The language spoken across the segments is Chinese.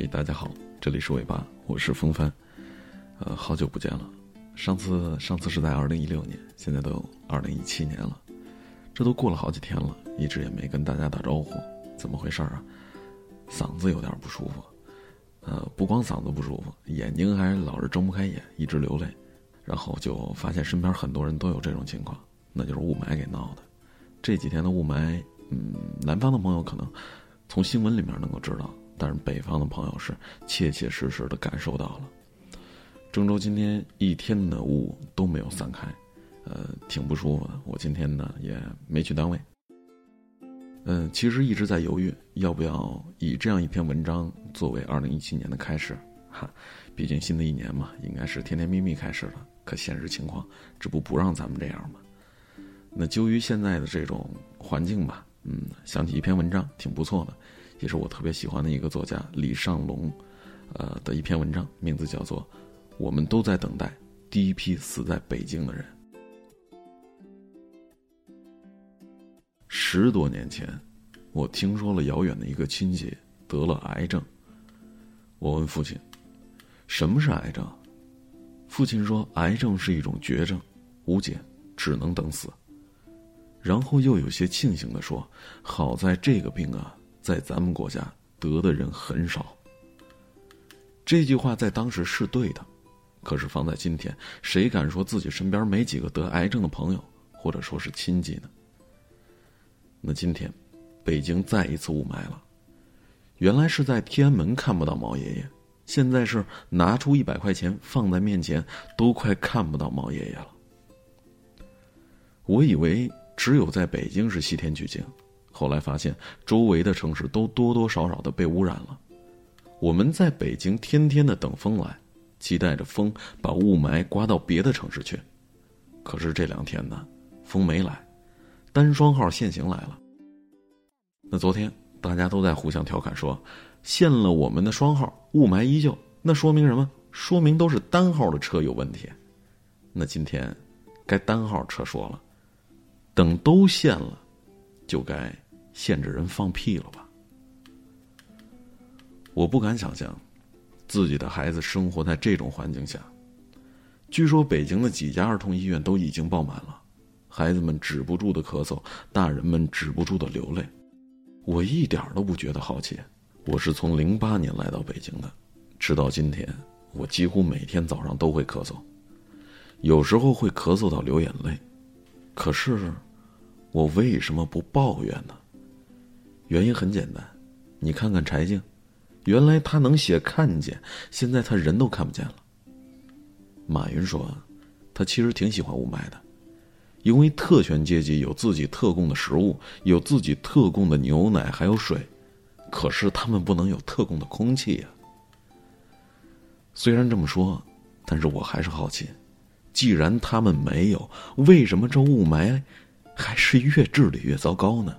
嘿，大家好，这里是尾巴，我是风帆。呃，好久不见了，上次上次是在二零一六年，现在都二零一七年了，这都过了好几天了，一直也没跟大家打招呼，怎么回事啊？嗓子有点不舒服，呃，不光嗓子不舒服，眼睛还老是睁不开眼，一直流泪，然后就发现身边很多人都有这种情况，那就是雾霾给闹的。这几天的雾霾，嗯，南方的朋友可能从新闻里面能够知道，但是北方的朋友是切切实实的感受到了。郑州今天一天的雾都没有散开，呃，挺不舒服的。我今天呢也没去单位。嗯，其实一直在犹豫要不要以这样一篇文章作为二零一七年的开始，哈，毕竟新的一年嘛，应该是甜甜蜜蜜开始了。可现实情况，这不不让咱们这样吗？那就于现在的这种环境吧，嗯，想起一篇文章，挺不错的，也是我特别喜欢的一个作家李尚龙，呃的一篇文章，名字叫做《我们都在等待第一批死在北京的人》。十多年前，我听说了遥远的一个亲戚得了癌症，我问父亲：“什么是癌症？”父亲说：“癌症是一种绝症，无解，只能等死。”然后又有些庆幸的说：“好在这个病啊，在咱们国家得的人很少。”这句话在当时是对的，可是放在今天，谁敢说自己身边没几个得癌症的朋友，或者说是亲戚呢？那今天，北京再一次雾霾了。原来是在天安门看不到毛爷爷，现在是拿出一百块钱放在面前，都快看不到毛爷爷了。我以为。只有在北京是西天取经，后来发现周围的城市都多多少少的被污染了。我们在北京天天的等风来，期待着风把雾霾刮到别的城市去。可是这两天呢，风没来，单双号限行来了。那昨天大家都在互相调侃说，限了我们的双号，雾霾依旧，那说明什么？说明都是单号的车有问题。那今天，该单号车说了。等都限了，就该限制人放屁了吧？我不敢想象，自己的孩子生活在这种环境下。据说北京的几家儿童医院都已经爆满了，孩子们止不住的咳嗽，大人们止不住的流泪。我一点都不觉得好奇。我是从零八年来到北京的，直到今天，我几乎每天早上都会咳嗽，有时候会咳嗽到流眼泪。可是。我为什么不抱怨呢？原因很简单，你看看柴静，原来他能写看见，现在他人都看不见了。马云说，他其实挺喜欢雾霾的，因为特权阶级有自己特供的食物，有自己特供的牛奶还有水，可是他们不能有特供的空气呀。虽然这么说，但是我还是好奇，既然他们没有，为什么这雾霾？还是越治理越糟糕呢？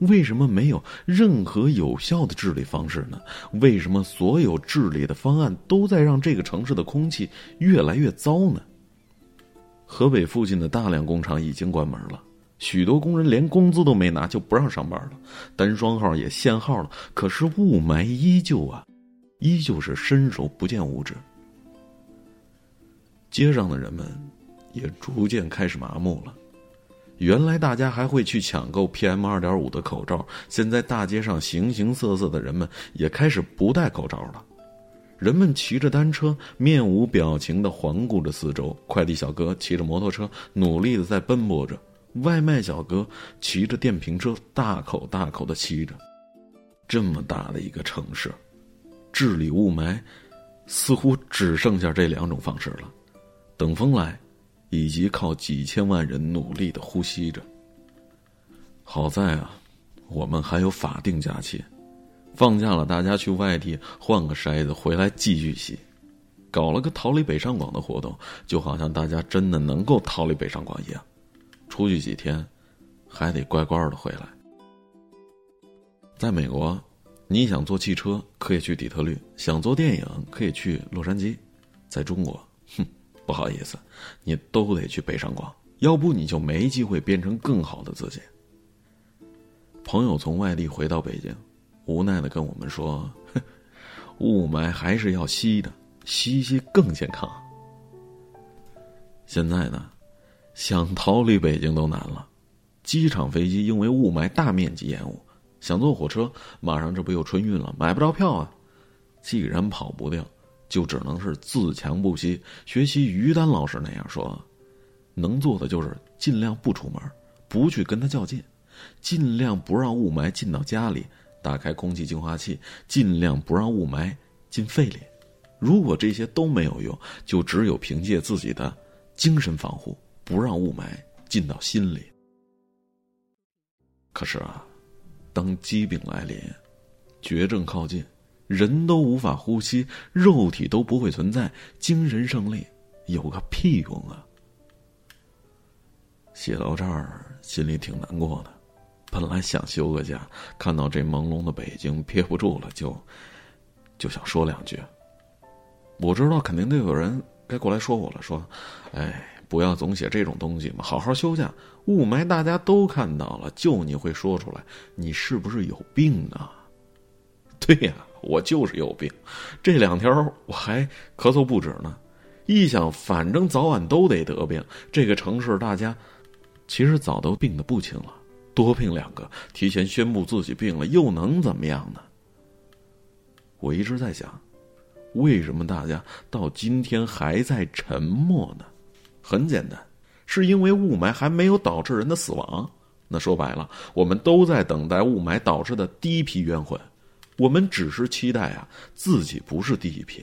为什么没有任何有效的治理方式呢？为什么所有治理的方案都在让这个城市的空气越来越糟呢？河北附近的大量工厂已经关门了，许多工人连工资都没拿就不让上班了，单双号也限号了，可是雾霾依旧啊，依旧是伸手不见五指。街上的人们也逐渐开始麻木了。原来大家还会去抢购 PM 二点五的口罩，现在大街上形形色色的人们也开始不戴口罩了。人们骑着单车，面无表情的环顾着四周；快递小哥骑着摩托车，努力的在奔波着；外卖小哥骑着电瓶车，大口大口的吸着。这么大的一个城市，治理雾霾，似乎只剩下这两种方式了：等风来。以及靠几千万人努力的呼吸着。好在啊，我们还有法定假期，放假了大家去外地换个筛子回来继续洗，搞了个逃离北上广的活动，就好像大家真的能够逃离北上广一样，出去几天，还得乖乖的回来。在美国，你想坐汽车可以去底特律，想做电影可以去洛杉矶，在中国，哼。不好意思，你都得去北上广，要不你就没机会变成更好的自己。朋友从外地回到北京，无奈的跟我们说：“ 雾霾还是要吸的，吸吸更健康。现在呢，想逃离北京都难了，机场飞机因为雾霾大面积延误，想坐火车，马上这不又春运了，买不着票啊。既然跑不掉，就只能是自强不息，学习于丹老师那样说，能做的就是尽量不出门，不去跟他较劲，尽量不让雾霾进到家里，打开空气净化器，尽量不让雾霾进肺里。如果这些都没有用，就只有凭借自己的。精神防护，不让雾霾进到心里。可是啊，当疾病来临，绝症靠近，人都无法呼吸，肉体都不会存在，精神胜利有个屁用啊！写到这儿，心里挺难过的。本来想休个假，看到这朦胧的北京，憋不住了，就就想说两句。我知道，肯定得有人。该过来说我了，说，哎，不要总写这种东西嘛，好好休假。雾霾大家都看到了，就你会说出来，你是不是有病啊？对呀，我就是有病。这两天我还咳嗽不止呢。一想，反正早晚都得得病。这个城市大家其实早都病得不轻了，多病两个，提前宣布自己病了，又能怎么样呢？我一直在想。为什么大家到今天还在沉默呢？很简单，是因为雾霾还没有导致人的死亡。那说白了，我们都在等待雾霾导致的第一批冤魂。我们只是期待啊，自己不是第一批。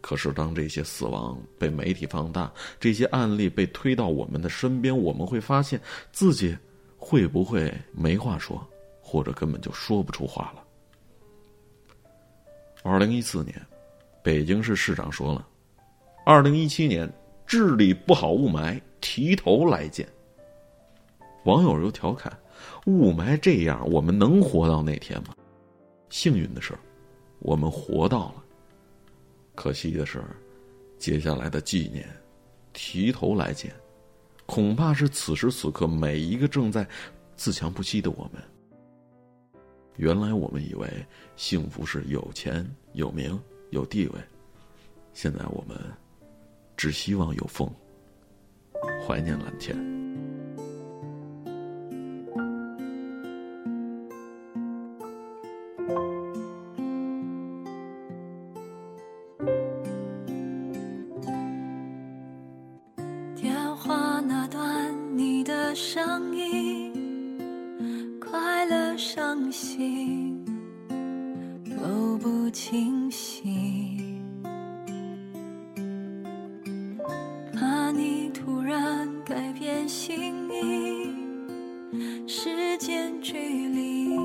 可是当这些死亡被媒体放大，这些案例被推到我们的身边，我们会发现自己会不会没话说，或者根本就说不出话了。二零一四年。北京市市长说了：“二零一七年治理不好雾霾，提头来见。”网友又调侃：“雾霾这样，我们能活到那天吗？”幸运的是，我们活到了。可惜的是，接下来的纪年，提头来见，恐怕是此时此刻每一个正在自强不息的我们。原来我们以为幸福是有钱有名。有地位，现在我们只希望有风，怀念蓝天。声音快乐伤心都不清醒怕你突然改变心意时间距离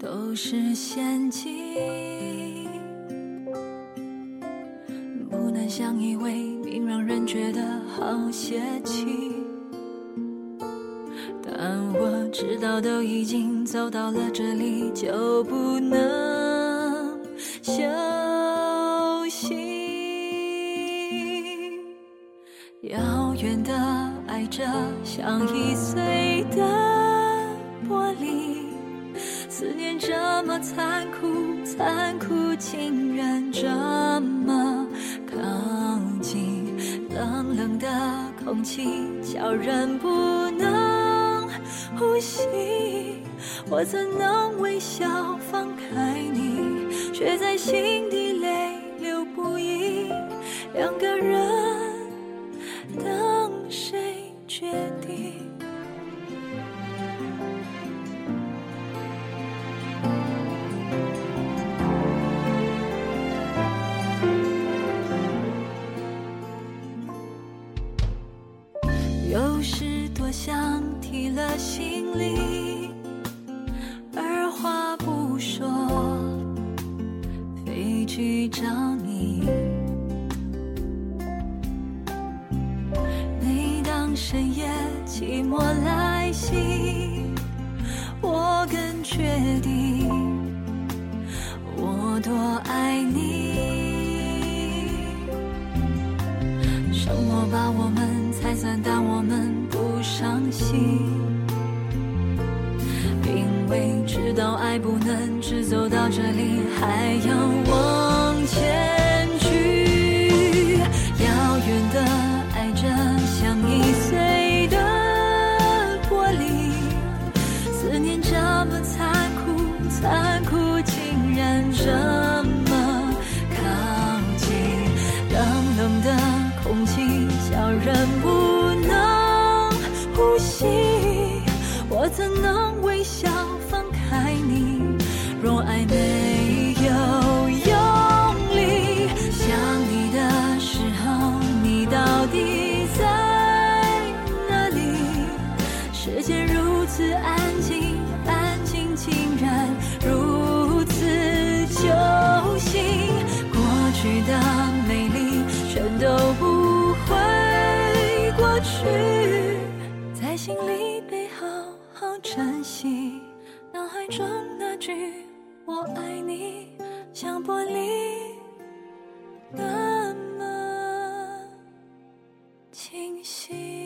都是陷阱不能相依为命让人觉得好泄气。知道，都已经走到了这里，就不能休息。遥远的爱着，像易碎的玻璃。思念这么残酷，残酷竟然这么靠近，冷冷的空气叫人不呼吸。我怎能微笑放开你，却在心底泪流不已？两个人等谁决定？有时多想提了行李，二话不说飞去找你。每当深夜寂寞来袭，我更确定我多爱你。生活把我们拆散，但我们。伤心，因为知道爱不能只走到这里，还要。许我爱你像玻璃那么清晰。